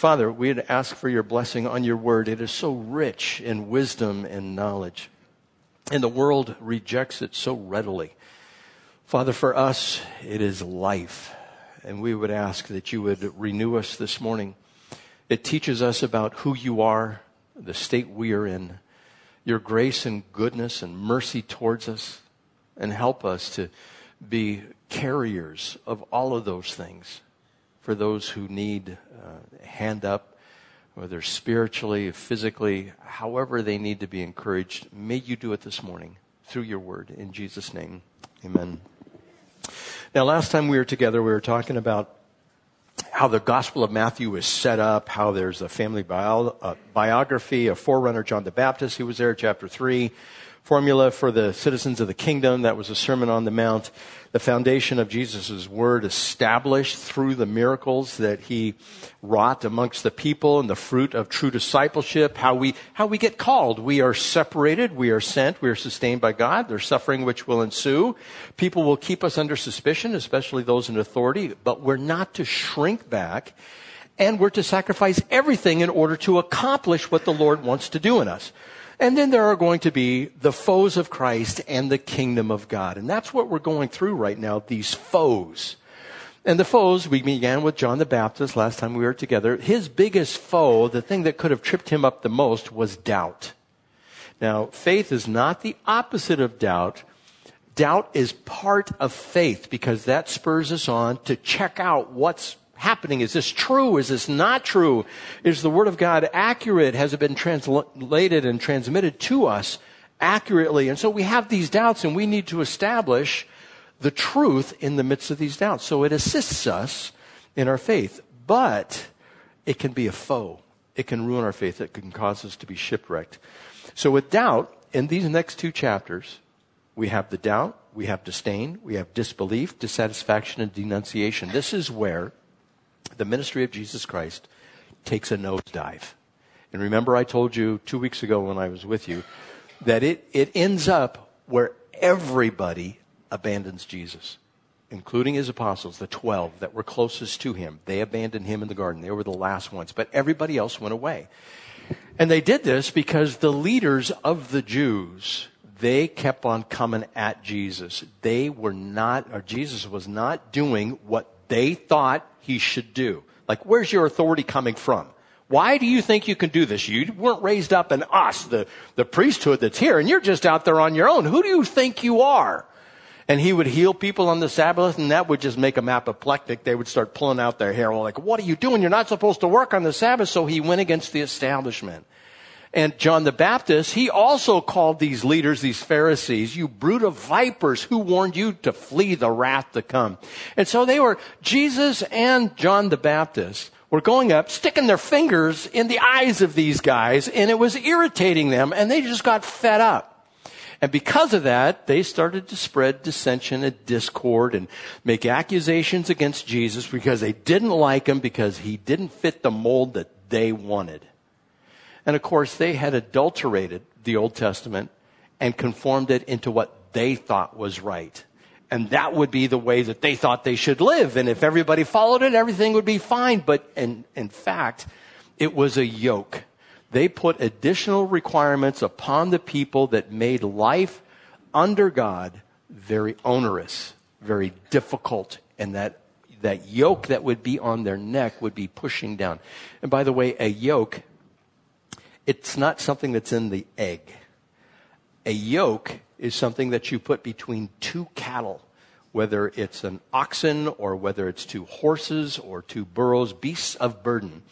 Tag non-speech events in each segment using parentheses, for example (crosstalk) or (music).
Father, we'd ask for your blessing on your word. It is so rich in wisdom and knowledge, and the world rejects it so readily. Father, for us, it is life, and we would ask that you would renew us this morning. It teaches us about who you are, the state we are in, your grace and goodness and mercy towards us, and help us to be carriers of all of those things for those who need uh, hand up, whether spiritually, physically, however they need to be encouraged. May you do it this morning through your word. In Jesus' name, amen. Now, last time we were together, we were talking about how the Gospel of Matthew is set up, how there's a family bio, biography, a forerunner, John the Baptist, who was there, chapter 3 formula for the citizens of the kingdom. That was a Sermon on the Mount. The foundation of Jesus' word established through the miracles that he wrought amongst the people and the fruit of true discipleship. How we, how we get called. We are separated. We are sent. We are sustained by God. There's suffering which will ensue. People will keep us under suspicion, especially those in authority, but we're not to shrink back and we're to sacrifice everything in order to accomplish what the Lord wants to do in us. And then there are going to be the foes of Christ and the kingdom of God. And that's what we're going through right now, these foes. And the foes, we began with John the Baptist last time we were together. His biggest foe, the thing that could have tripped him up the most, was doubt. Now, faith is not the opposite of doubt. Doubt is part of faith because that spurs us on to check out what's happening? Is this true? Is this not true? Is the Word of God accurate? Has it been translated and transmitted to us accurately? And so we have these doubts and we need to establish the truth in the midst of these doubts. So it assists us in our faith, but it can be a foe. It can ruin our faith. It can cause us to be shipwrecked. So with doubt, in these next two chapters, we have the doubt, we have disdain, we have disbelief, dissatisfaction, and denunciation. This is where the ministry of Jesus Christ takes a nosedive. And remember, I told you two weeks ago when I was with you that it, it ends up where everybody abandons Jesus, including his apostles, the 12 that were closest to him. They abandoned him in the garden. They were the last ones, but everybody else went away. And they did this because the leaders of the Jews, they kept on coming at Jesus. They were not, or Jesus was not doing what they thought he should do. Like, where's your authority coming from? Why do you think you can do this? You weren't raised up in us, the, the priesthood that's here, and you're just out there on your own. Who do you think you are? And he would heal people on the Sabbath, and that would just make them apoplectic. They would start pulling out their hair, like, what are you doing? You're not supposed to work on the Sabbath. So he went against the establishment. And John the Baptist, he also called these leaders, these Pharisees, you brood of vipers, who warned you to flee the wrath to come? And so they were, Jesus and John the Baptist were going up, sticking their fingers in the eyes of these guys, and it was irritating them, and they just got fed up. And because of that, they started to spread dissension and discord and make accusations against Jesus because they didn't like him because he didn't fit the mold that they wanted. And of course, they had adulterated the Old Testament and conformed it into what they thought was right. And that would be the way that they thought they should live. And if everybody followed it, everything would be fine. But in, in fact, it was a yoke. They put additional requirements upon the people that made life under God very onerous, very difficult, and that that yoke that would be on their neck would be pushing down. And by the way, a yoke it's not something that's in the egg. A yoke is something that you put between two cattle, whether it's an oxen or whether it's two horses or two burros, beasts of burden.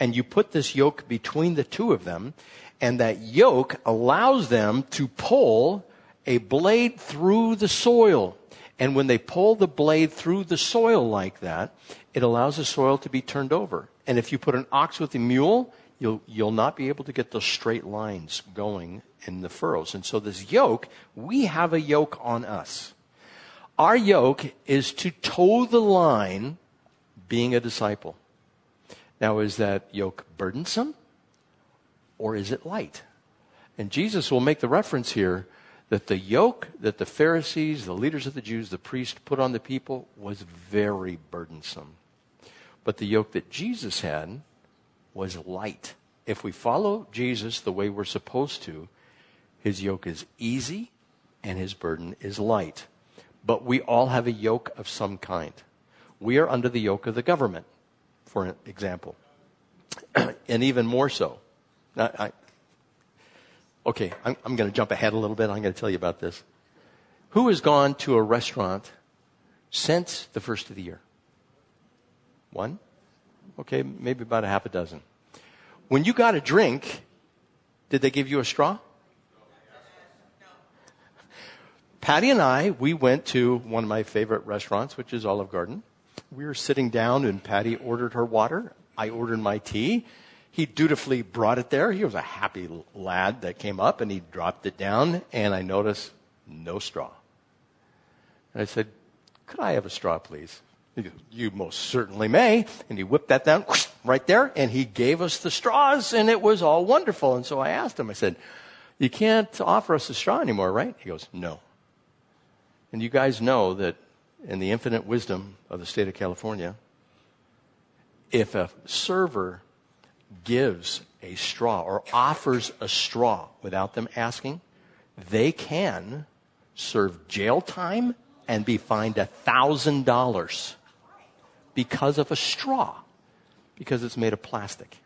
And you put this yoke between the two of them, and that yoke allows them to pull a blade through the soil. And when they pull the blade through the soil like that, it allows the soil to be turned over. And if you put an ox with a mule, you'll, you'll not be able to get those straight lines going in the furrows. And so this yoke, we have a yoke on us. Our yoke is to toe the line being a disciple. Now, is that yoke burdensome or is it light? And Jesus will make the reference here that the yoke that the Pharisees, the leaders of the Jews, the priests put on the people was very burdensome. But the yoke that Jesus had was light. If we follow Jesus the way we're supposed to, his yoke is easy and his burden is light. But we all have a yoke of some kind. We are under the yoke of the government, for example. (clears throat) and even more so. Now, I, okay, I'm, I'm going to jump ahead a little bit. I'm going to tell you about this. Who has gone to a restaurant since the first of the year? One? Okay, maybe about a half a dozen. When you got a drink, did they give you a straw? Patty and I, we went to one of my favorite restaurants, which is Olive Garden. We were sitting down and Patty ordered her water. I ordered my tea. He dutifully brought it there. He was a happy lad that came up and he dropped it down and I noticed no straw. And I said, could I have a straw, please? You most certainly may. And he whipped that down right there and he gave us the straws and it was all wonderful. And so I asked him, I said, you can't offer us a straw anymore, right? He goes, no. And you guys know that in the infinite wisdom of the state of California, if a server gives a straw or offers a straw without them asking, they can serve jail time and be fined a thousand dollars because of a straw, because it's made of plastic.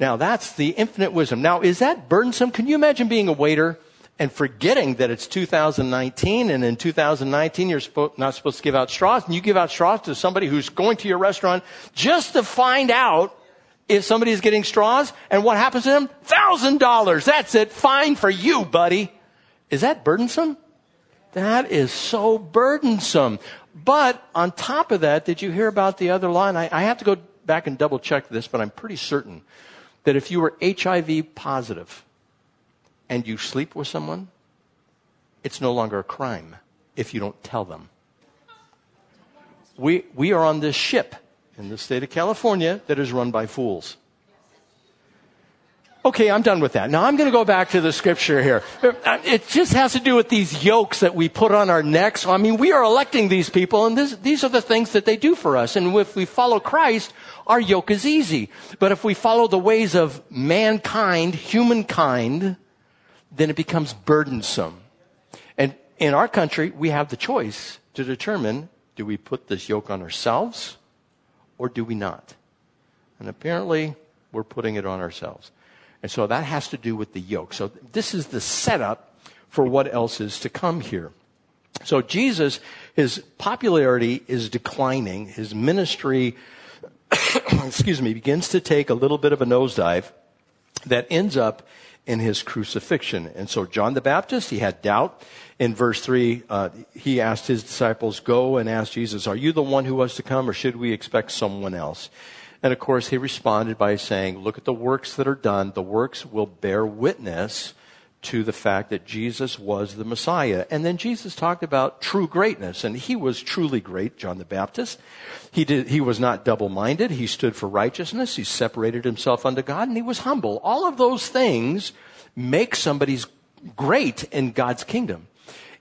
Now that's the infinite wisdom. Now is that burdensome? Can you imagine being a waiter and forgetting that it's 2019 and in 2019 you're not supposed to give out straws and you give out straws to somebody who's going to your restaurant just to find out if somebody is getting straws and what happens to them? Thousand dollars. That's it. Fine for you, buddy. Is that burdensome? That is so burdensome. But on top of that, did you hear about the other line? I, I have to go back and double check this, but I'm pretty certain that if you were HIV positive, and you sleep with someone, it's no longer a crime if you don't tell them. We, we are on this ship in the state of California that is run by fools. Okay, I'm done with that. Now I'm going to go back to the scripture here. Uh, it just has to do with these yokes that we put on our necks. I mean, we are electing these people and this, these are the things that they do for us. And if we follow Christ, our yoke is easy. But if we follow the ways of mankind, humankind, then it becomes burdensome. And in our country, we have the choice to determine do we put this yoke on ourselves or do we not? And apparently, we're putting it on ourselves. And so that has to do with the yoke. So this is the setup for what else is to come here. So Jesus, his popularity is declining. His ministry, (coughs) excuse me, begins to take a little bit of a nosedive that ends up in his crucifixion. And so John the Baptist, he had doubt. In verse 3, uh, he asked his disciples, Go and ask Jesus, Are you the one who was to come, or should we expect someone else? And of course, he responded by saying, Look at the works that are done. The works will bear witness to the fact that Jesus was the Messiah. And then Jesus talked about true greatness, and he was truly great, John the Baptist. He did, he was not double-minded. He stood for righteousness. He separated himself unto God, and he was humble. All of those things make somebody's great in God's kingdom.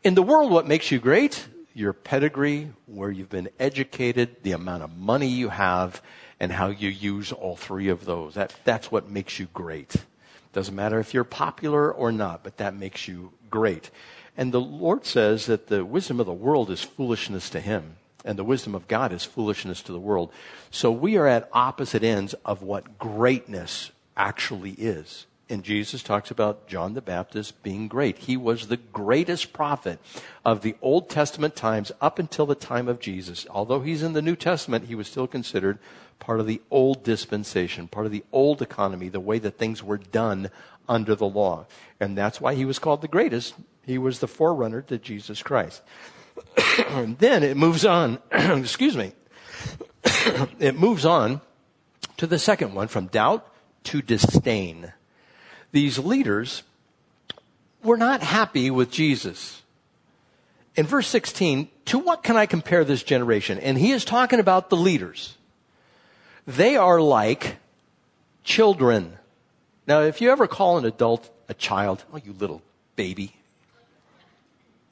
In the world, what makes you great? Your pedigree, where you've been educated, the amount of money you have, and how you use all three of those. That, that's what makes you great. Doesn't matter if you're popular or not, but that makes you great. And the Lord says that the wisdom of the world is foolishness to him, and the wisdom of God is foolishness to the world. So we are at opposite ends of what greatness actually is. And Jesus talks about John the Baptist being great. He was the greatest prophet of the Old Testament times up until the time of Jesus. Although he's in the New Testament, he was still considered part of the old dispensation, part of the old economy, the way that things were done under the law. And that's why he was called the greatest. He was the forerunner to Jesus Christ. (coughs) then it moves on, (coughs) excuse me, (coughs) it moves on to the second one from doubt to disdain. These leaders were not happy with Jesus. In verse 16, to what can I compare this generation? And he is talking about the leaders. They are like children. Now, if you ever call an adult a child, oh, you little baby,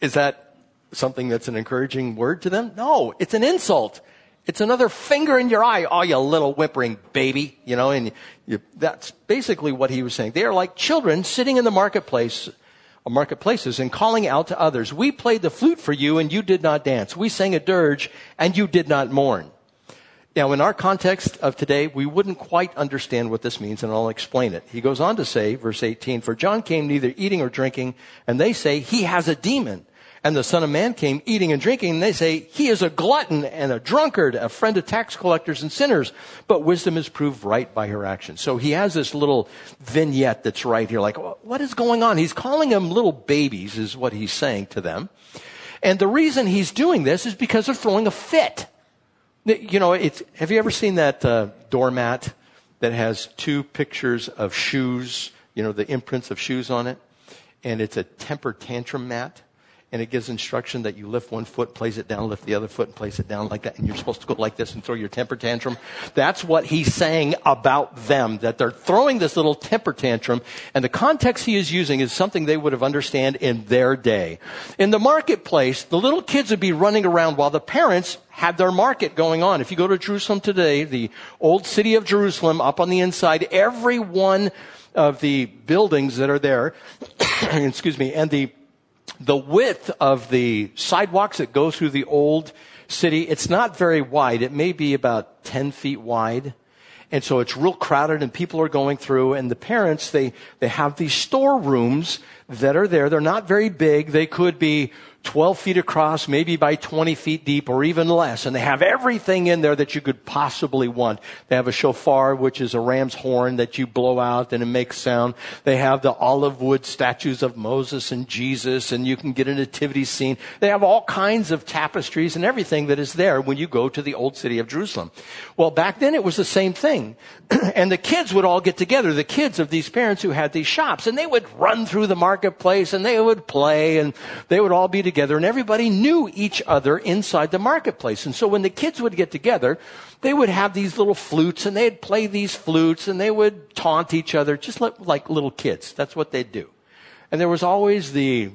is that something that's an encouraging word to them? No, it's an insult. It's another finger in your eye. Oh, you little whimpering baby. You know, and you, that's basically what he was saying. They are like children sitting in the marketplace, uh, marketplaces and calling out to others. We played the flute for you and you did not dance. We sang a dirge and you did not mourn. Now, in our context of today, we wouldn't quite understand what this means, and I'll explain it. He goes on to say, verse 18, For John came neither eating or drinking, and they say he has a demon. And the Son of Man came eating and drinking, and they say, He is a glutton and a drunkard, a friend of tax collectors and sinners. But wisdom is proved right by her actions. So he has this little vignette that's right here, like, what is going on? He's calling them little babies, is what he's saying to them. And the reason he's doing this is because they're throwing a fit. You know, have you ever seen that uh, doormat that has two pictures of shoes, you know, the imprints of shoes on it? And it's a temper tantrum mat and it gives instruction that you lift one foot, place it down, lift the other foot, and place it down like that, and you're supposed to go like this and throw your temper tantrum. That's what he's saying about them, that they're throwing this little temper tantrum, and the context he is using is something they would have understand in their day. In the marketplace, the little kids would be running around while the parents had their market going on. If you go to Jerusalem today, the old city of Jerusalem, up on the inside, every one of the buildings that are there, (coughs) excuse me, and the the width of the sidewalks that go through the old city, it's not very wide. It may be about 10 feet wide. And so it's real crowded and people are going through and the parents, they, they have these storerooms that are there. They're not very big. They could be 12 feet across, maybe by 20 feet deep or even less. And they have everything in there that you could possibly want. They have a shofar, which is a ram's horn that you blow out and it makes sound. They have the olive wood statues of Moses and Jesus and you can get a nativity scene. They have all kinds of tapestries and everything that is there when you go to the old city of Jerusalem. Well, back then it was the same thing. (clears throat) and the kids would all get together, the kids of these parents who had these shops, and they would run through the marketplace and they would play and they would all be together and everybody knew each other inside the marketplace. And so when the kids would get together, they would have these little flutes and they'd play these flutes and they would taunt each other just like little kids. That's what they'd do. And there was always the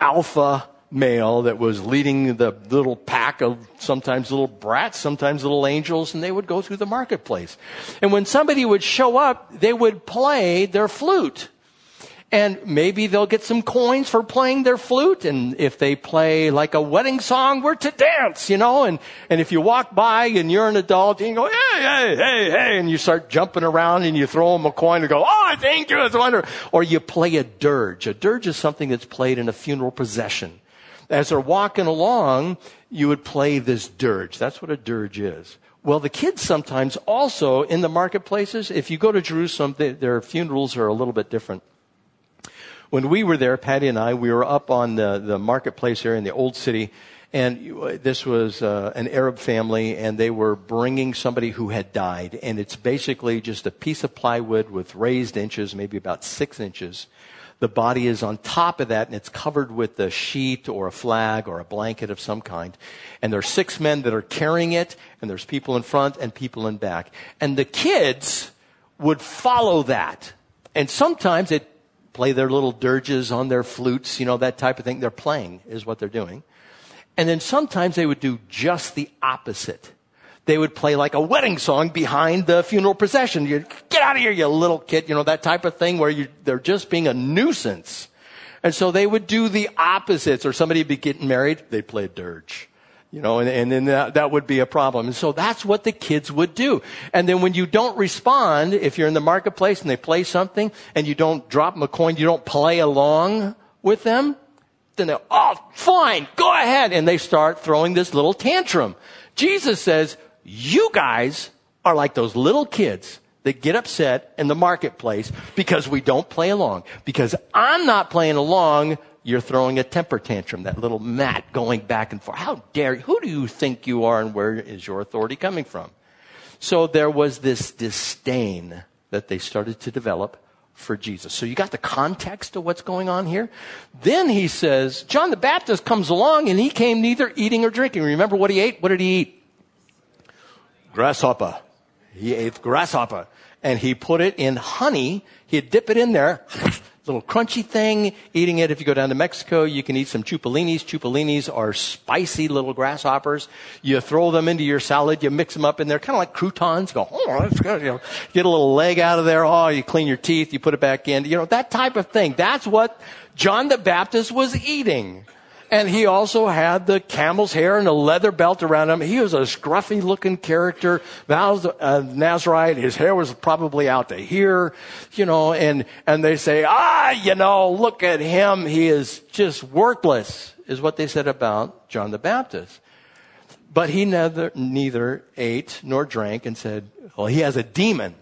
alpha male that was leading the little pack of sometimes little brats, sometimes little angels, and they would go through the marketplace. And when somebody would show up, they would play their flute. And maybe they'll get some coins for playing their flute. And if they play like a wedding song, we're to dance, you know. And, and if you walk by and you're an adult you go, hey, hey, hey, hey, and you start jumping around and you throw them a coin and go, oh, thank you, it's wonderful. Or you play a dirge. A dirge is something that's played in a funeral procession. As they're walking along, you would play this dirge. That's what a dirge is. Well, the kids sometimes also in the marketplaces, if you go to Jerusalem, they, their funerals are a little bit different. When we were there, Patty and I, we were up on the, the marketplace area in the old city, and this was uh, an Arab family, and they were bringing somebody who had died, and it's basically just a piece of plywood with raised inches, maybe about six inches. The body is on top of that, and it's covered with a sheet or a flag or a blanket of some kind. And there are six men that are carrying it, and there's people in front and people in back. And the kids would follow that. And sometimes it play their little dirges on their flutes, you know, that type of thing. They're playing is what they're doing. And then sometimes they would do just the opposite. They would play like a wedding song behind the funeral procession. You get out of here, you little kid, you know, that type of thing where you, they're just being a nuisance. And so they would do the opposites, or somebody would be getting married, they'd play a dirge. You know, and, and then that, that would be a problem. And so that's what the kids would do. And then when you don't respond, if you're in the marketplace and they play something and you don't drop them a coin, you don't play along with them, then they're, oh, fine, go ahead. And they start throwing this little tantrum. Jesus says, you guys are like those little kids that get upset in the marketplace because we don't play along. Because I'm not playing along you're throwing a temper tantrum, that little mat going back and forth. How dare you? Who do you think you are and where is your authority coming from? So there was this disdain that they started to develop for Jesus. So you got the context of what's going on here. Then he says, John the Baptist comes along and he came neither eating or drinking. Remember what he ate? What did he eat? Grasshopper. He ate grasshopper. And he put it in honey. He'd dip it in there (laughs) little crunchy thing. Eating it, if you go down to Mexico, you can eat some chupalinis. Chupalinis are spicy little grasshoppers. You throw them into your salad, you mix them up in there, kind of like croutons. Go, oh, that's good. You know, get a little leg out of there. Oh, you clean your teeth, you put it back in. You know, that type of thing. That's what John the Baptist was eating. And he also had the camel's hair and a leather belt around him. He was a scruffy looking character. Uh, Nazarite. His hair was probably out to here, you know, and, and they say, ah, you know, look at him. He is just worthless, is what they said about John the Baptist. But he neither, neither ate nor drank and said, well, he has a demon.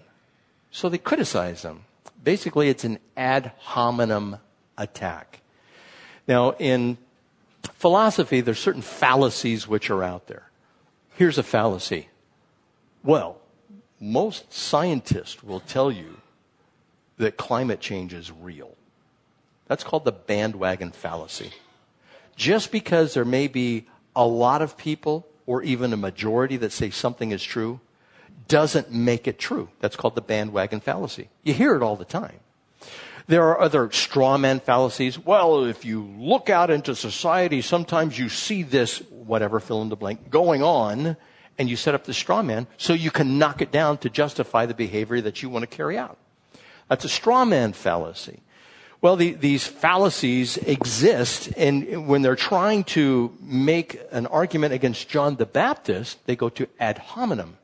So they criticized him. Basically, it's an ad hominem attack. Now, in philosophy, there's certain fallacies which are out there. Here's a fallacy. Well, most scientists will tell you that climate change is real. That's called the bandwagon fallacy. Just because there may be a lot of people or even a majority that say something is true doesn't make it true. That's called the bandwagon fallacy. You hear it all the time. There are other straw man fallacies. Well, if you look out into society, sometimes you see this, whatever, fill in the blank, going on, and you set up the straw man so you can knock it down to justify the behavior that you want to carry out. That's a straw man fallacy. Well, the, these fallacies exist, and when they're trying to make an argument against John the Baptist, they go to ad hominem.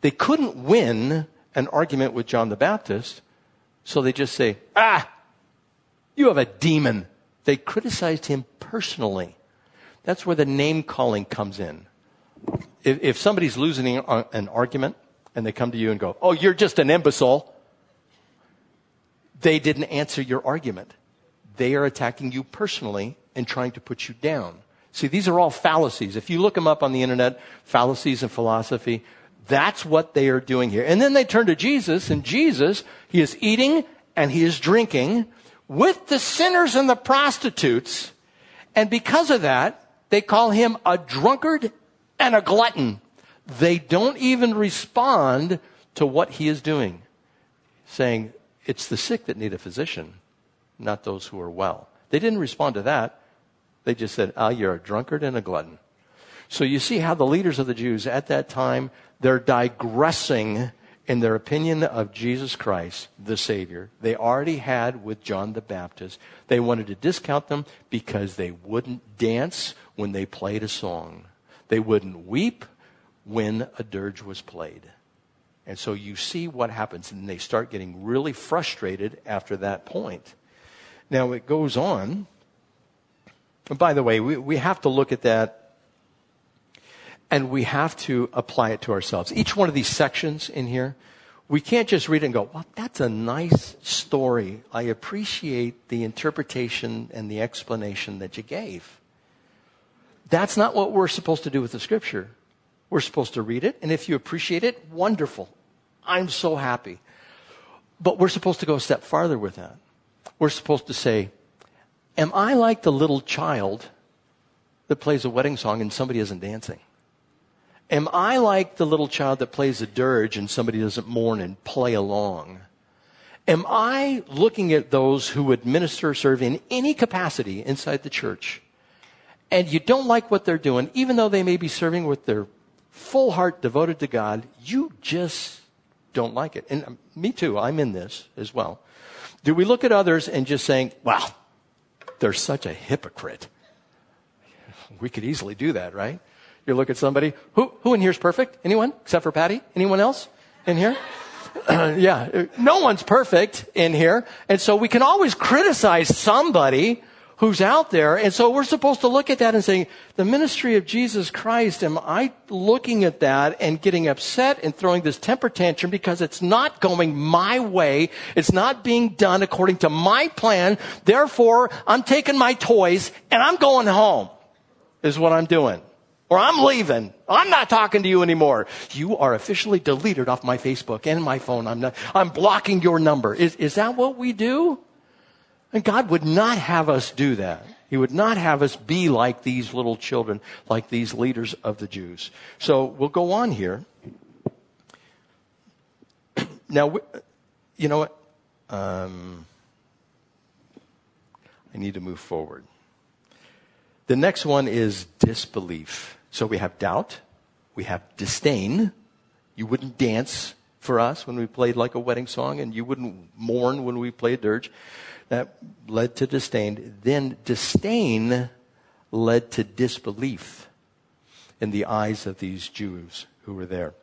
They couldn't win an argument with John the Baptist so they just say, ah, you have a demon. They criticized him personally. That's where the name calling comes in. If, if somebody's losing an argument and they come to you and go, oh, you're just an imbecile, they didn't answer your argument. They are attacking you personally and trying to put you down. See, these are all fallacies. If you look them up on the internet, fallacies and philosophy, that's what they are doing here. And then they turn to Jesus, and Jesus, he is eating and he is drinking with the sinners and the prostitutes. And because of that, they call him a drunkard and a glutton. They don't even respond to what he is doing, saying, It's the sick that need a physician, not those who are well. They didn't respond to that. They just said, Ah, oh, you're a drunkard and a glutton. So you see how the leaders of the Jews at that time, they're digressing in their opinion of Jesus Christ, the Savior. They already had with John the Baptist. They wanted to discount them because they wouldn't dance when they played a song. They wouldn't weep when a dirge was played. And so you see what happens, and they start getting really frustrated after that point. Now it goes on. And by the way, we, we have to look at that and we have to apply it to ourselves. Each one of these sections in here, we can't just read it and go, well, that's a nice story. I appreciate the interpretation and the explanation that you gave. That's not what we're supposed to do with the scripture. We're supposed to read it, and if you appreciate it, wonderful. I'm so happy. But we're supposed to go a step farther with that. We're supposed to say, Am I like the little child that plays a wedding song and somebody isn't dancing? Am I like the little child that plays a dirge and somebody doesn't mourn and play along? Am I looking at those who administer, serve in any capacity inside the church, and you don't like what they're doing, even though they may be serving with their full heart devoted to God, you just don't like it. And um, me too, I'm in this as well. Do we look at others and just saying, well, they're such a hypocrite? We could easily do that, right? You look at somebody. Who, who in here is perfect? Anyone? Except for Patty? Anyone else in here? (clears throat) yeah. No one's perfect in here. And so we can always criticize somebody who's out there. And so we're supposed to look at that and say, the ministry of Jesus Christ, am I looking at that and getting upset and throwing this temper tantrum because it's not going my way. It's not being done according to my plan. Therefore, I'm taking my toys and I'm going home is what I'm doing or I'm leaving. I'm not talking to you anymore. You are officially deleted off my Facebook and my phone. I'm not, I'm blocking your number. Is, is that what we do? And God would not have us do that. He would not have us be like these little children, like these leaders of the Jews. So we'll go on here. (clears throat) now, you know what? Um, I need to move forward. The next one is disbelief. So we have doubt, we have disdain. You wouldn't dance for us when we played like a wedding song, and you wouldn't mourn when we played dirge. That led to disdain. Then disdain led to disbelief in the eyes of these Jews who were there.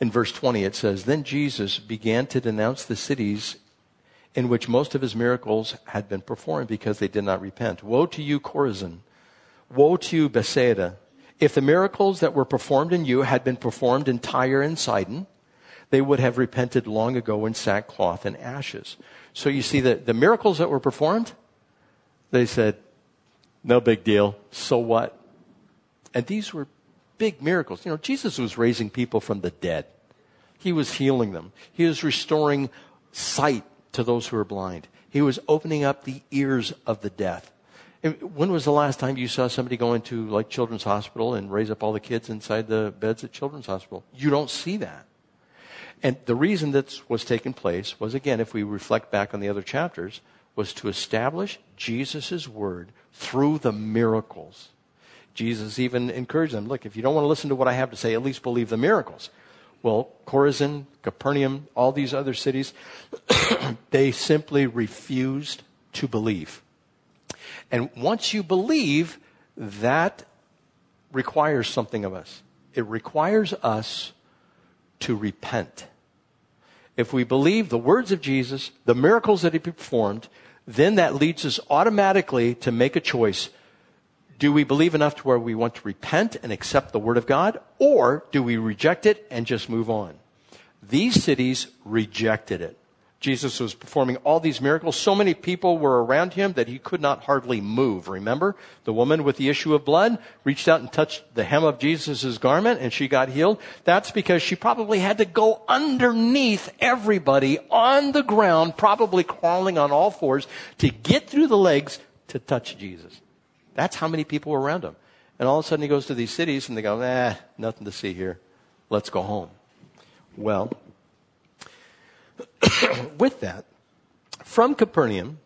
In verse 20, it says, Then Jesus began to denounce the cities in which most of his miracles had been performed because they did not repent. Woe to you, Chorazin! Woe to you, Bethsaida! If the miracles that were performed in you had been performed in Tyre and Sidon, they would have repented long ago in sackcloth and ashes. So you see that the miracles that were performed, they said, no big deal. So what? And these were big miracles. You know, Jesus was raising people from the dead. He was healing them. He was restoring sight to those who are blind. He was opening up the ears of the deaf. When was the last time you saw somebody go into like children's hospital and raise up all the kids inside the beds at children's hospital? You don't see that. And the reason that was taking place was again, if we reflect back on the other chapters, was to establish Jesus' word through the miracles. Jesus even encouraged them, look, if you don't want to listen to what I have to say, at least believe the miracles. Well, Chorazin, Capernaum, all these other cities, (coughs) they simply refused to believe. And once you believe, that requires something of us. It requires us to repent. If we believe the words of Jesus, the miracles that he performed, then that leads us automatically to make a choice. Do we believe enough to where we want to repent and accept the word of God, or do we reject it and just move on? These cities rejected it. Jesus was performing all these miracles. So many people were around him that he could not hardly move. Remember? The woman with the issue of blood reached out and touched the hem of Jesus' garment and she got healed. That's because she probably had to go underneath everybody on the ground, probably crawling on all fours to get through the legs to touch Jesus. That's how many people were around him. And all of a sudden he goes to these cities and they go, eh, nothing to see here. Let's go home. Well, (coughs) with that, from Capernaum,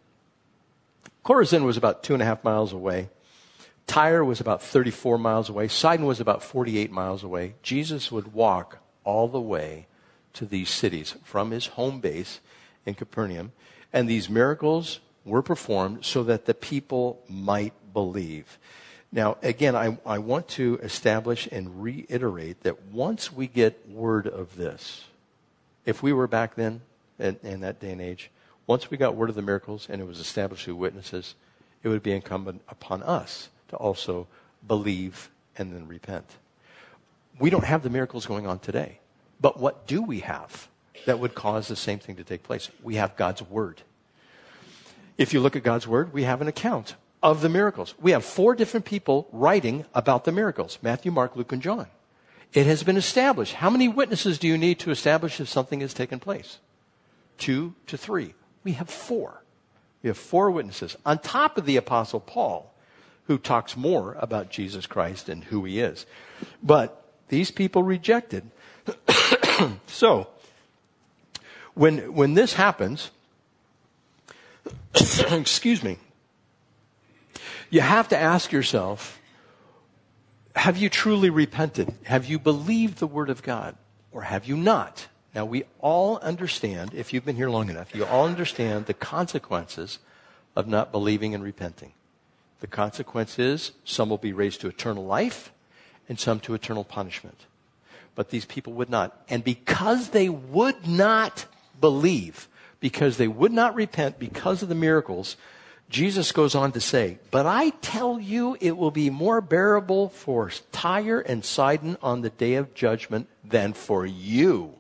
Chorazin was about two and a half miles away. Tyre was about 34 miles away. Sidon was about 48 miles away. Jesus would walk all the way to these cities from his home base in Capernaum. And these miracles were performed so that the people might believe. Now, again, I, I want to establish and reiterate that once we get word of this, if we were back then, in, in that day and age, once we got word of the miracles and it was established through witnesses, it would be incumbent upon us to also believe and then repent. We don't have the miracles going on today. But what do we have that would cause the same thing to take place? We have God's Word. If you look at God's Word, we have an account of the miracles. We have four different people writing about the miracles Matthew, Mark, Luke, and John. It has been established. How many witnesses do you need to establish if something has taken place? Two to three. We have four. We have four witnesses on top of the Apostle Paul, who talks more about Jesus Christ and who he is. But these people rejected. (coughs) so, when, when this happens, (coughs) excuse me, you have to ask yourself, have you truly repented? Have you believed the word of God? Or have you not? Now, we all understand, if you've been here long enough, you all understand the consequences of not believing and repenting. The consequence is some will be raised to eternal life and some to eternal punishment. But these people would not. And because they would not believe, because they would not repent because of the miracles, Jesus goes on to say, But I tell you, it will be more bearable for Tyre and Sidon on the day of judgment than for you.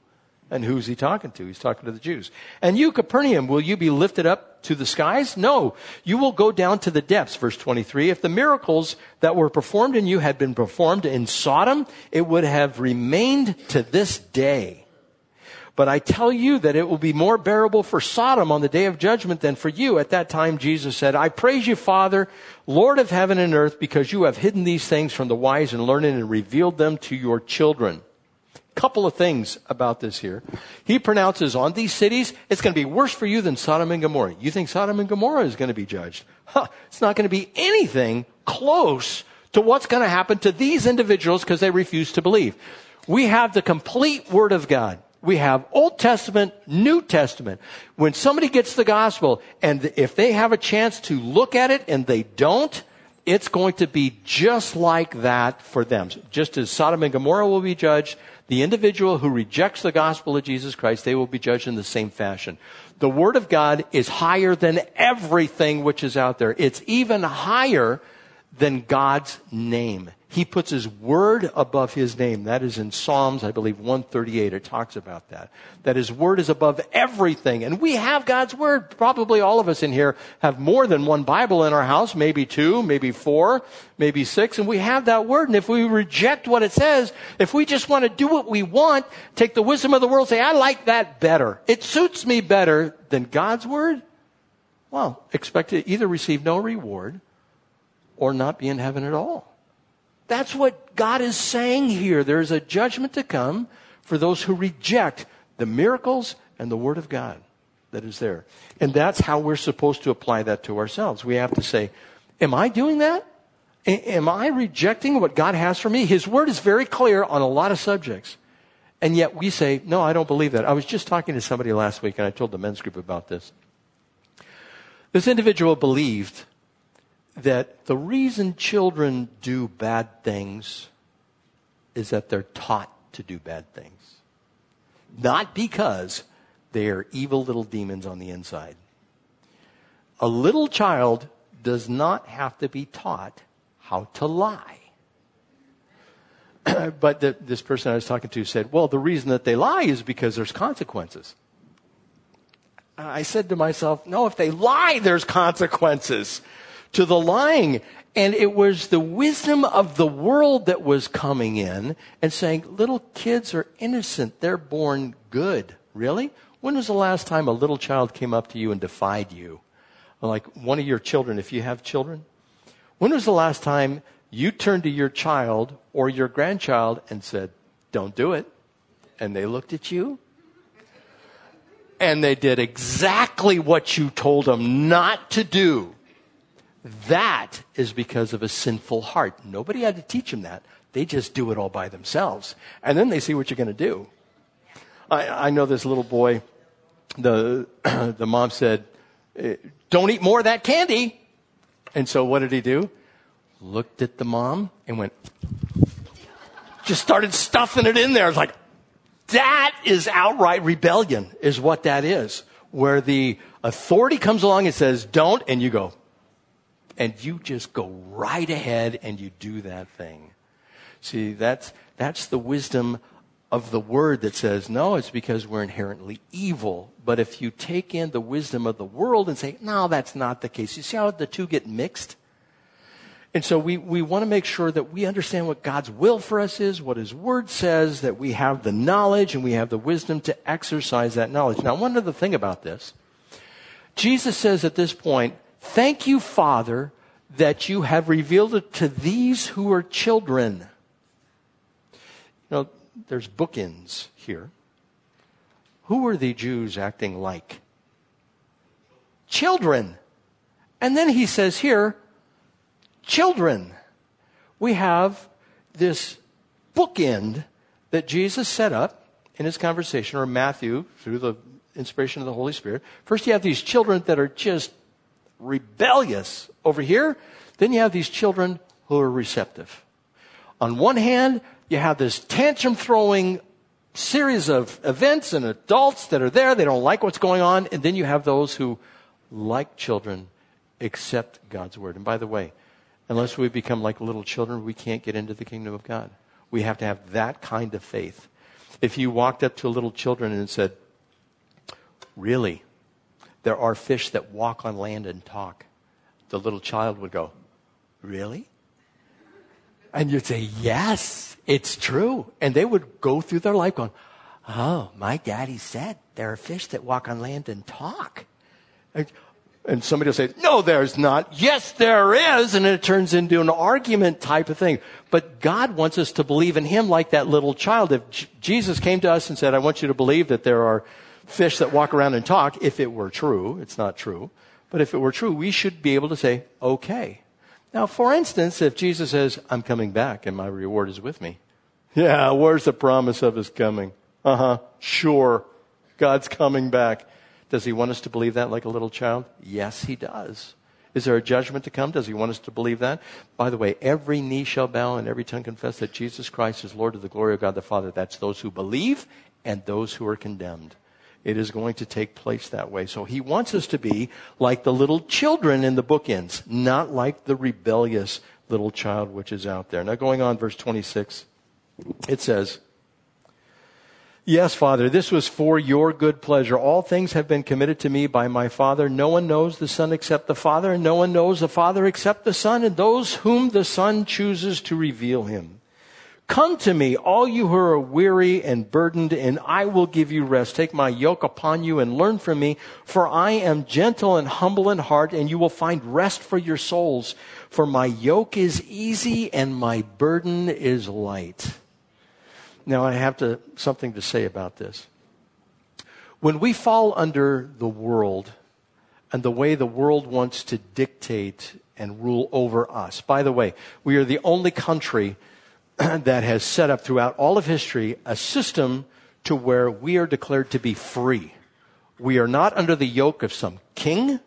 And who's he talking to? He's talking to the Jews. And you, Capernaum, will you be lifted up to the skies? No, you will go down to the depths. Verse 23. If the miracles that were performed in you had been performed in Sodom, it would have remained to this day. But I tell you that it will be more bearable for Sodom on the day of judgment than for you. At that time, Jesus said, I praise you, Father, Lord of heaven and earth, because you have hidden these things from the wise and learned and revealed them to your children. Couple of things about this here. He pronounces on these cities, it's going to be worse for you than Sodom and Gomorrah. You think Sodom and Gomorrah is going to be judged? Huh, it's not going to be anything close to what's going to happen to these individuals because they refuse to believe. We have the complete Word of God. We have Old Testament, New Testament. When somebody gets the gospel and if they have a chance to look at it and they don't, it's going to be just like that for them. Just as Sodom and Gomorrah will be judged, the individual who rejects the gospel of Jesus Christ, they will be judged in the same fashion. The Word of God is higher than everything which is out there. It's even higher than God's name. He puts his word above his name. That is in Psalms, I believe, 138. It talks about that. That his word is above everything. And we have God's word. Probably all of us in here have more than one Bible in our house, maybe two, maybe four, maybe six, and we have that word. And if we reject what it says, if we just want to do what we want, take the wisdom of the world, say, I like that better. It suits me better than God's word. Well, expect to either receive no reward or not be in heaven at all. That's what God is saying here. There is a judgment to come for those who reject the miracles and the Word of God that is there. And that's how we're supposed to apply that to ourselves. We have to say, Am I doing that? Am I rejecting what God has for me? His Word is very clear on a lot of subjects. And yet we say, No, I don't believe that. I was just talking to somebody last week and I told the men's group about this. This individual believed that the reason children do bad things is that they're taught to do bad things. Not because they are evil little demons on the inside. A little child does not have to be taught how to lie. (clears throat) but the, this person I was talking to said, well, the reason that they lie is because there's consequences. I said to myself, no, if they lie, there's consequences to the lying. And it was the wisdom of the world that was coming in and saying, little kids are innocent. They're born good. Really? When was the last time a little child came up to you and defied you? Like one of your children, if you have children? When was the last time you turned to your child or your grandchild and said, don't do it? And they looked at you and they did exactly what you told them not to do. That is because of a sinful heart. Nobody had to teach them that. They just do it all by themselves. And then they see what you're going to do. I, I, know this little boy, the, (clears throat) the mom said, eh, don't eat more of that candy. And so what did he do? Looked at the mom and went, just started stuffing it in there. It's like, that is outright rebellion, is what that is. Where the authority comes along and says, don't, and you go, and you just go right ahead and you do that thing. See, that's, that's the wisdom of the word that says, no, it's because we're inherently evil. But if you take in the wisdom of the world and say, no, that's not the case, you see how the two get mixed? And so we, we want to make sure that we understand what God's will for us is, what His Word says, that we have the knowledge and we have the wisdom to exercise that knowledge. Now, one other thing about this. Jesus says at this point, Thank you, Father, that you have revealed it to these who are children. You know, there's bookends here. Who are the Jews acting like? Children. And then he says here, children. We have this bookend that Jesus set up in his conversation, or Matthew, through the inspiration of the Holy Spirit. First, you have these children that are just rebellious over here. Then you have these children who are receptive. On one hand, you have this tantrum throwing series of events and adults that are there. They don't like what's going on. And then you have those who, like children, accept God's word. And by the way, unless we become like little children, we can't get into the kingdom of God. We have to have that kind of faith. If you walked up to little children and said, Really? There are fish that walk on land and talk. The little child would go, Really? And you'd say, Yes, it's true. And they would go through their life going, Oh, my daddy said there are fish that walk on land and talk. And somebody will say, no, there's not. Yes, there is. And it turns into an argument type of thing. But God wants us to believe in Him like that little child. If J- Jesus came to us and said, I want you to believe that there are fish that walk around and talk, if it were true, it's not true. But if it were true, we should be able to say, okay. Now, for instance, if Jesus says, I'm coming back and my reward is with me. Yeah, where's the promise of his coming? Uh huh, sure. God's coming back. Does he want us to believe that like a little child? Yes, he does. Is there a judgment to come? Does he want us to believe that? By the way, every knee shall bow and every tongue confess that Jesus Christ is Lord to the glory of God the Father. That's those who believe and those who are condemned. It is going to take place that way. So he wants us to be like the little children in the bookends, not like the rebellious little child which is out there. Now going on, verse 26, it says, Yes, Father, this was for your good pleasure. All things have been committed to me by my Father. No one knows the Son except the Father, and no one knows the Father except the Son, and those whom the Son chooses to reveal him. Come to me, all you who are weary and burdened, and I will give you rest. Take my yoke upon you and learn from me, for I am gentle and humble in heart, and you will find rest for your souls. For my yoke is easy and my burden is light. Now I have to, something to say about this. When we fall under the world and the way the world wants to dictate and rule over us, by the way, we are the only country (clears throat) that has set up throughout all of history a system to where we are declared to be free. We are not under the yoke of some king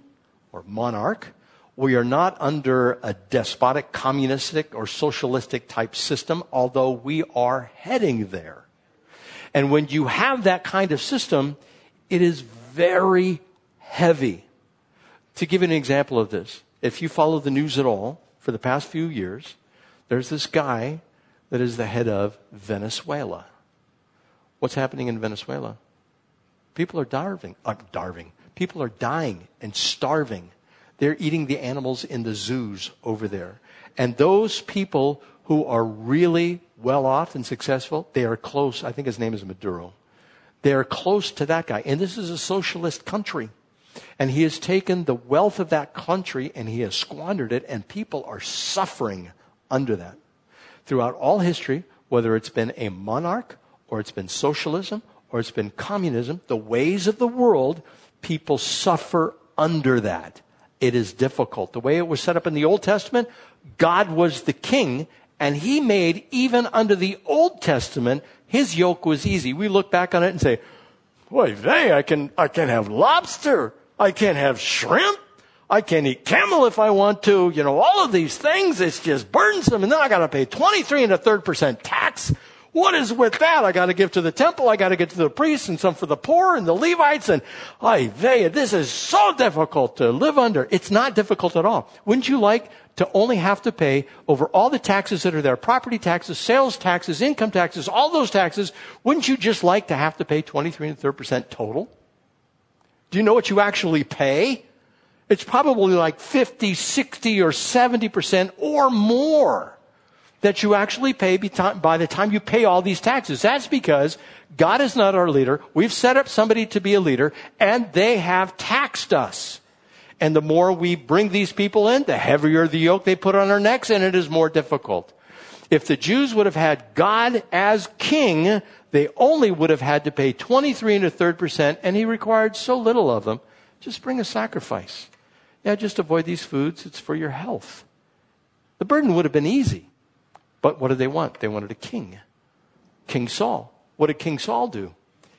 or monarch. We are not under a despotic, communistic, or socialistic type system, although we are heading there. And when you have that kind of system, it is very heavy. To give an example of this, if you follow the news at all for the past few years, there's this guy that is the head of Venezuela. What's happening in Venezuela? People are starving, uh, starving. People are dying and starving they're eating the animals in the zoos over there. And those people who are really well off and successful, they are close. I think his name is Maduro. They are close to that guy. And this is a socialist country. And he has taken the wealth of that country and he has squandered it, and people are suffering under that. Throughout all history, whether it's been a monarch or it's been socialism or it's been communism, the ways of the world, people suffer under that. It is difficult. The way it was set up in the Old Testament, God was the king, and he made, even under the Old Testament, his yoke was easy. We look back on it and say, boy, they, I can, I can have lobster. I can't have shrimp. I can eat camel if I want to. You know, all of these things, it's just burdensome. And then I got to pay 23 and a third percent tax. What is with that? I got to give to the temple. I got to give to the priests and some for the poor and the Levites. And I, they, this is so difficult to live under. It's not difficult at all. Wouldn't you like to only have to pay over all the taxes that are there, property taxes, sales taxes, income taxes, all those taxes? Wouldn't you just like to have to pay 23 and 3 percent total? Do you know what you actually pay? It's probably like 50, 60, or 70 percent or more that you actually pay by the time you pay all these taxes. That's because God is not our leader. We've set up somebody to be a leader and they have taxed us. And the more we bring these people in, the heavier the yoke they put on our necks and it is more difficult. If the Jews would have had God as king, they only would have had to pay 23 and a third percent and he required so little of them. Just bring a sacrifice. Yeah, just avoid these foods. It's for your health. The burden would have been easy. But what did they want? They wanted a king. King Saul. What did King Saul do?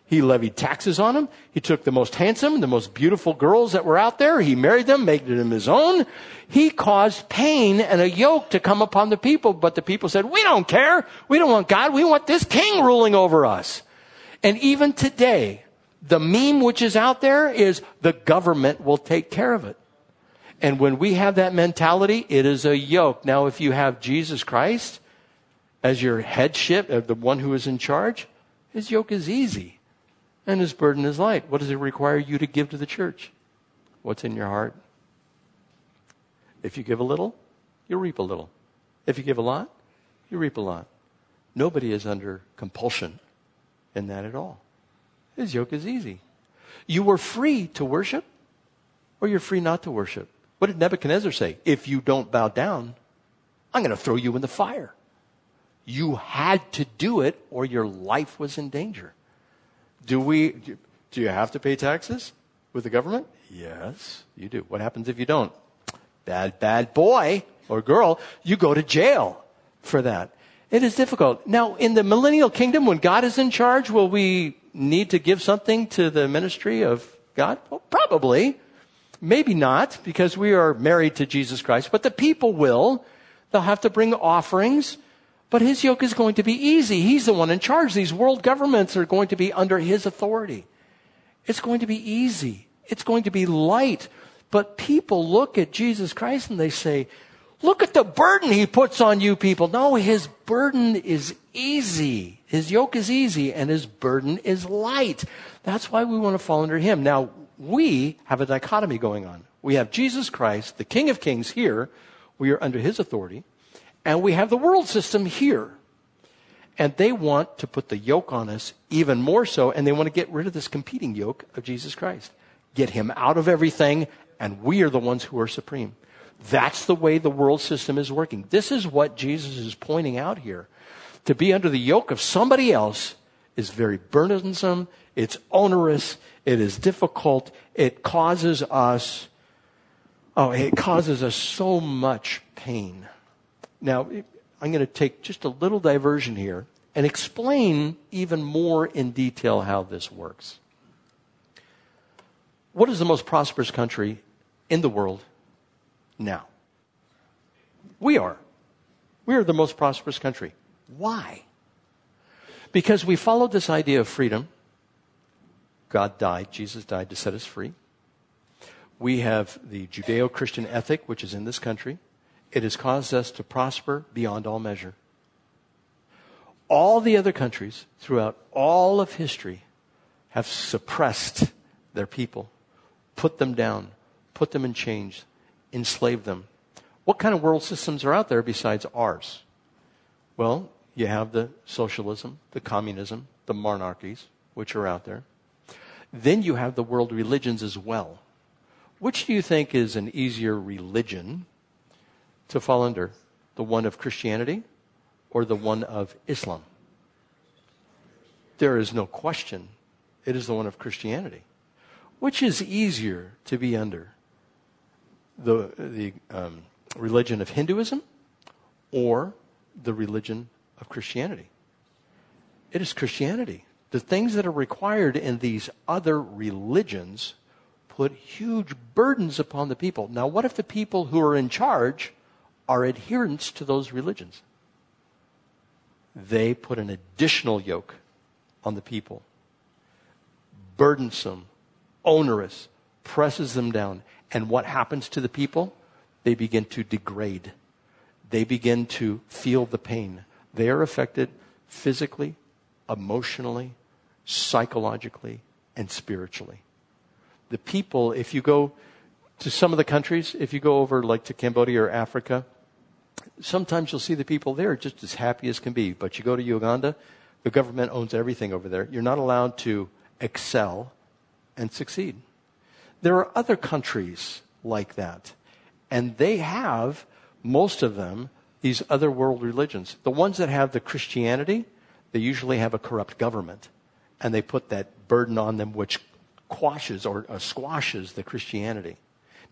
He levied taxes on them. He took the most handsome, the most beautiful girls that were out there. He married them, made them his own. He caused pain and a yoke to come upon the people, but the people said, we don't care. We don't want God. We want this king ruling over us. And even today, the meme which is out there is the government will take care of it. And when we have that mentality, it is a yoke. Now, if you have Jesus Christ, as your headship, of the one who is in charge, his yoke is easy and his burden is light. What does it require you to give to the church? What's in your heart? If you give a little, you reap a little. If you give a lot, you reap a lot. Nobody is under compulsion in that at all. His yoke is easy. You were free to worship. or you're free not to worship. What did Nebuchadnezzar say? If you don't bow down, I'm going to throw you in the fire. You had to do it or your life was in danger. Do we, do you have to pay taxes with the government? Yes, you do. What happens if you don't? Bad, bad boy or girl, you go to jail for that. It is difficult. Now, in the millennial kingdom, when God is in charge, will we need to give something to the ministry of God? Well, probably. Maybe not, because we are married to Jesus Christ, but the people will. They'll have to bring offerings, but his yoke is going to be easy. He's the one in charge. These world governments are going to be under his authority. It's going to be easy. It's going to be light. But people look at Jesus Christ and they say, Look at the burden he puts on you people. No, his burden is easy. His yoke is easy and his burden is light. That's why we want to fall under him. Now, we have a dichotomy going on. We have Jesus Christ, the King of Kings here. We are under his authority. And we have the world system here. And they want to put the yoke on us even more so, and they want to get rid of this competing yoke of Jesus Christ. Get him out of everything, and we are the ones who are supreme. That's the way the world system is working. This is what Jesus is pointing out here. To be under the yoke of somebody else is very burdensome, it's onerous, it is difficult, it causes us, oh, it causes us so much pain. Now, I'm going to take just a little diversion here and explain even more in detail how this works. What is the most prosperous country in the world now. We are. We are the most prosperous country. Why? Because we followed this idea of freedom. God died, Jesus died to set us free. We have the Judeo Christian ethic, which is in this country. It has caused us to prosper beyond all measure. All the other countries throughout all of history have suppressed their people, put them down, put them in chains, enslaved them. What kind of world systems are out there besides ours? Well, you have the socialism, the communism, the monarchies, which are out there. Then you have the world religions as well. Which do you think is an easier religion to fall under? The one of Christianity or the one of Islam? There is no question. It is the one of Christianity. Which is easier to be under? the, the um, religion of Hinduism or the religion of Christianity. It is Christianity. The things that are required in these other religions put huge burdens upon the people. Now, what if the people who are in charge are adherents to those religions? They put an additional yoke on the people. Burdensome, onerous, presses them down. And what happens to the people? They begin to degrade. They begin to feel the pain. They are affected physically, emotionally, psychologically, and spiritually. The people, if you go to some of the countries, if you go over like to Cambodia or Africa, sometimes you'll see the people there just as happy as can be. But you go to Uganda, the government owns everything over there. You're not allowed to excel and succeed. There are other countries like that. And they have, most of them, these other world religions. The ones that have the Christianity, they usually have a corrupt government. And they put that burden on them which quashes or, or squashes the Christianity.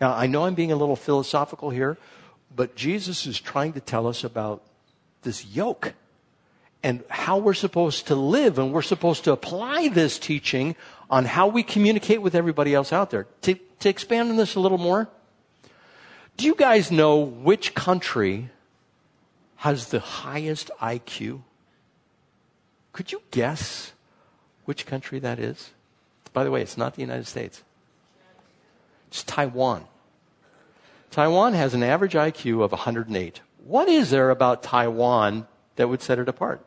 Now, I know I'm being a little philosophical here, but Jesus is trying to tell us about this yoke and how we're supposed to live, and we're supposed to apply this teaching on how we communicate with everybody else out there. To, to expand on this a little more, do you guys know which country has the highest IQ? Could you guess which country that is? By the way, it's not the United States. It's Taiwan. Taiwan has an average IQ of 108. What is there about Taiwan that would set it apart?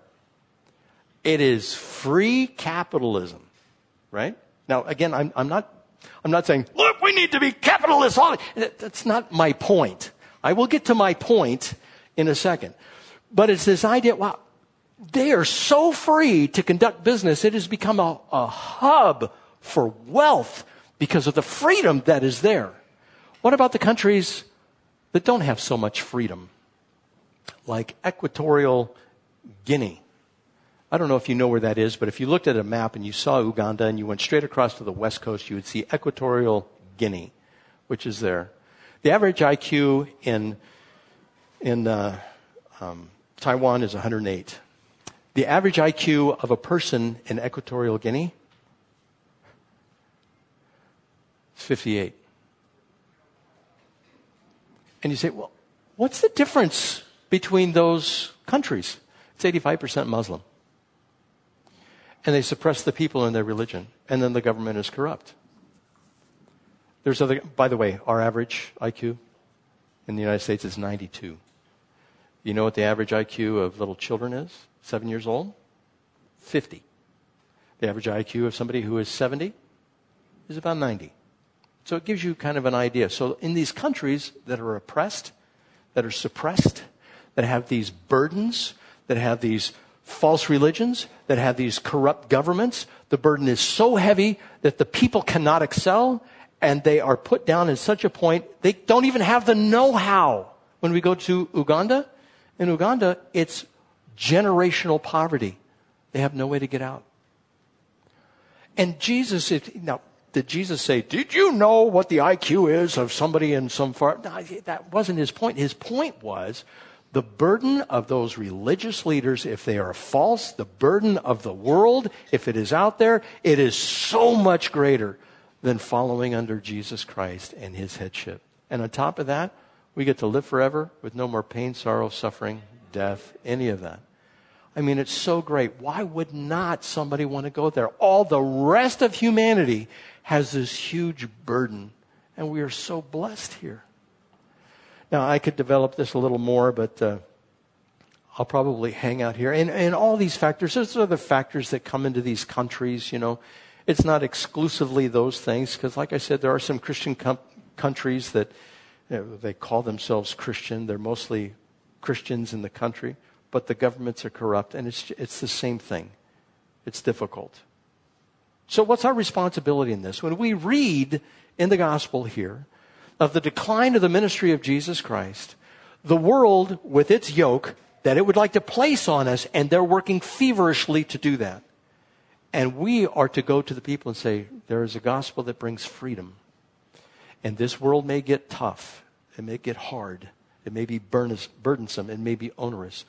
It is free capitalism, right? Now, again, I'm, I'm not, I'm not saying, look, we need to be capitalists. That's not my point. I will get to my point in a second. But it's this idea, wow, they are so free to conduct business. It has become a, a hub for wealth because of the freedom that is there. What about the countries that don't have so much freedom? Like Equatorial Guinea. I don't know if you know where that is, but if you looked at a map and you saw Uganda and you went straight across to the west coast, you would see Equatorial Guinea, which is there. The average IQ in, in uh, um, Taiwan is 108. The average IQ of a person in Equatorial Guinea is 58. And you say, well, what's the difference between those countries? It's 85% Muslim. And they suppress the people in their religion. And then the government is corrupt. There's other, by the way, our average IQ in the United States is 92. You know what the average IQ of little children is? Seven years old? 50. The average IQ of somebody who is 70 is about 90. So it gives you kind of an idea. So in these countries that are oppressed, that are suppressed, that have these burdens, that have these false religions, that have these corrupt governments, the burden is so heavy that the people cannot excel and they are put down in such a point they don't even have the know-how. When we go to Uganda, in Uganda, it's generational poverty. They have no way to get out. And Jesus, now, did Jesus say, Did you know what the IQ is of somebody in some far? No, that wasn't his point. His point was the burden of those religious leaders, if they are false, the burden of the world, if it is out there, it is so much greater than following under Jesus Christ and his headship. And on top of that, we get to live forever with no more pain, sorrow, suffering, death, any of that. I mean, it's so great. Why would not somebody want to go there? All the rest of humanity has this huge burden, and we are so blessed here. Now, I could develop this a little more, but uh, I'll probably hang out here. And, and all these factors, there's other factors that come into these countries, you know. It's not exclusively those things, because like I said, there are some Christian com- countries that you know, they call themselves Christian. They're mostly Christians in the country, but the governments are corrupt, and it's, it's the same thing. It's difficult. So, what's our responsibility in this? When we read in the gospel here of the decline of the ministry of Jesus Christ, the world with its yoke that it would like to place on us, and they're working feverishly to do that. And we are to go to the people and say, there is a gospel that brings freedom. And this world may get tough, it may get hard, it may be burdensome, it may be onerous,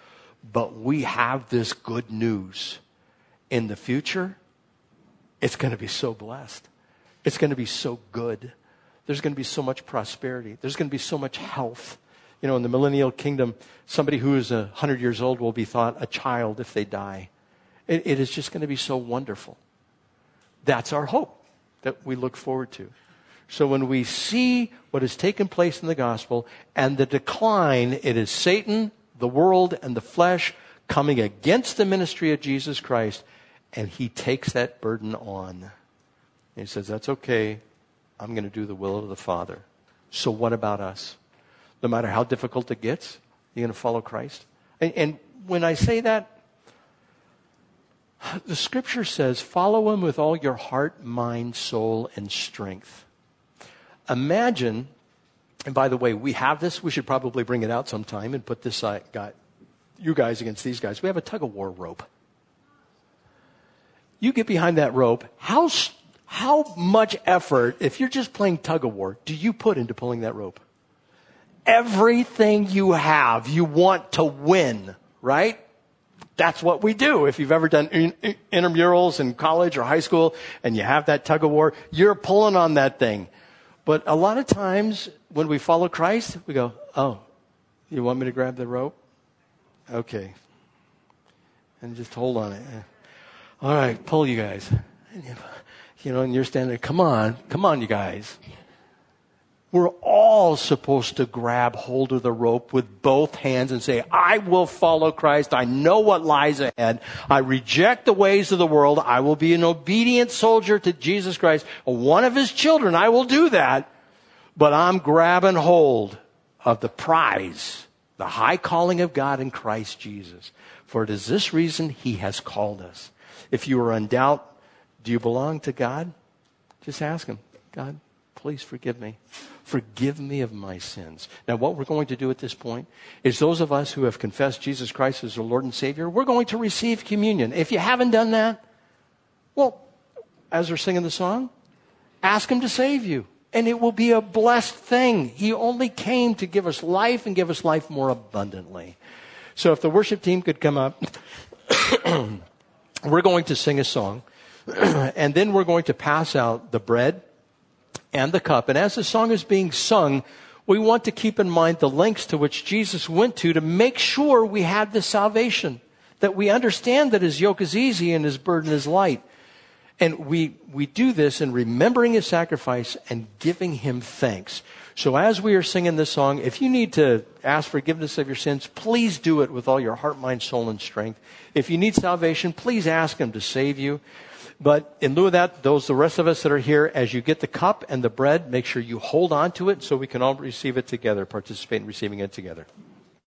but we have this good news. In the future, it's going to be so blessed. It's going to be so good. There's going to be so much prosperity. There's going to be so much health. You know, in the millennial kingdom, somebody who is a hundred years old will be thought a child if they die. It, it is just going to be so wonderful. That's our hope that we look forward to. So when we see what has taken place in the gospel and the decline, it is Satan, the world, and the flesh coming against the ministry of Jesus Christ, and he takes that burden on. And he says, That's okay. I'm going to do the will of the Father. So what about us? No matter how difficult it gets, you're going to follow Christ? And, and when I say that, the scripture says, follow him with all your heart, mind, soul, and strength. Imagine, and by the way, we have this. We should probably bring it out sometime and put this uh, guy, you guys against these guys. We have a tug of war rope. You get behind that rope. How, how much effort, if you're just playing tug of war, do you put into pulling that rope? Everything you have, you want to win, right? That's what we do. If you've ever done intramurals in college or high school and you have that tug of war, you're pulling on that thing. But a lot of times when we follow Christ, we go, oh, you want me to grab the rope? Okay. And just hold on it. All right, pull you guys. You know, and you're standing there, come on, come on, you guys. We're all supposed to grab hold of the rope with both hands and say, I will follow Christ. I know what lies ahead. I reject the ways of the world. I will be an obedient soldier to Jesus Christ. One of his children. I will do that. But I'm grabbing hold of the prize, the high calling of God in Christ Jesus. For it is this reason he has called us. If you are in doubt, do you belong to God? Just ask him, God, please forgive me. Forgive me of my sins. Now, what we're going to do at this point is those of us who have confessed Jesus Christ as our Lord and Savior, we're going to receive communion. If you haven't done that, well, as we're singing the song, ask Him to save you. And it will be a blessed thing. He only came to give us life and give us life more abundantly. So if the worship team could come up, (coughs) we're going to sing a song. (clears throat) and then we're going to pass out the bread and the cup. And as the song is being sung, we want to keep in mind the lengths to which Jesus went to to make sure we had this salvation, that we understand that his yoke is easy and his burden is light. And we, we do this in remembering his sacrifice and giving him thanks. So as we are singing this song, if you need to ask forgiveness of your sins, please do it with all your heart, mind, soul, and strength. If you need salvation, please ask him to save you. But in lieu of that, those, the rest of us that are here, as you get the cup and the bread, make sure you hold on to it so we can all receive it together, participate in receiving it together.